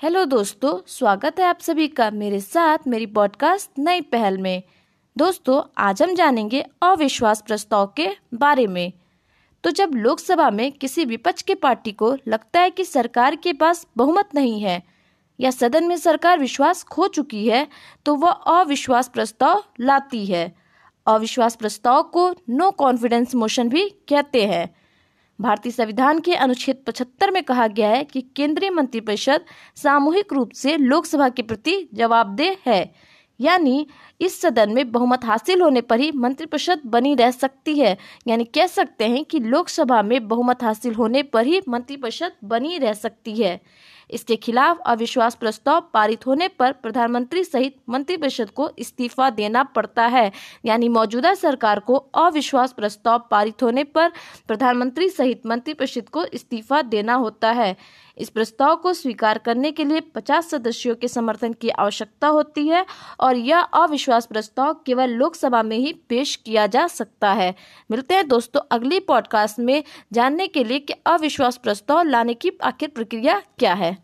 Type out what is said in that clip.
Hello दोस्तों, स्वागत है आप सभी का मेरे साथ मेरी पॉडकास्ट नई पहल में। दोस्तों, आज हम जानेंगे अविश्वास प्रस्ताव के बारे में। तो जब लोकसभा में किसी विपक्ष के पार्टी को लगता है कि सरकार के पास बहुमत नहीं है, या सदन में सरकार विश्वास खो चुकी है तो वह अविश्वास प्रस्ताव लाती है। अविश्वास प्रस्ताव को नो कॉन्फिडेंस मोशन भी कहते हैं। भारतीय संविधान के अनुच्छेद 75 में कहा गया है कि केंद्रीय मंत्रिपरिषद सामूहिक रूप से लोकसभा के प्रति जवाबदेह है। यानी इस सदन में बहुमत हासिल होने पर ही मंत्रिपरिषद बनी रह सकती है। यानी कह सकते हैं कि लोकसभा में बहुमत हासिल होने पर ही मंत्रिपरिषद बनी रह सकती है। इसके खिलाफ अविश्वास प्रस्ताव पारित होने पर प्रधानमंत्री सहित मंत्रिपरिषद को इस्तीफा देना पड़ता है। यानी मौजूदा सरकार को अविश्वास प्रस्ताव पारित होने पर प्रधानमंत्री सहित मंत्रिपरिषद को इस्तीफा देना होता है। इस प्रस्ताव को स्वीकार करने के लिए 50 सदस्यों के समर्थन की आवश्यकता होती है और यह अविश्वास प्रस्ताव केवल लोकसभा में ही पेश किया जा सकता है। मिलते हैं दोस्तों अगली पॉडकास्ट में। जानने के लिए कि अविश्वास प्रस्ताव लाने की आखिर प्रक्रिया क्या है।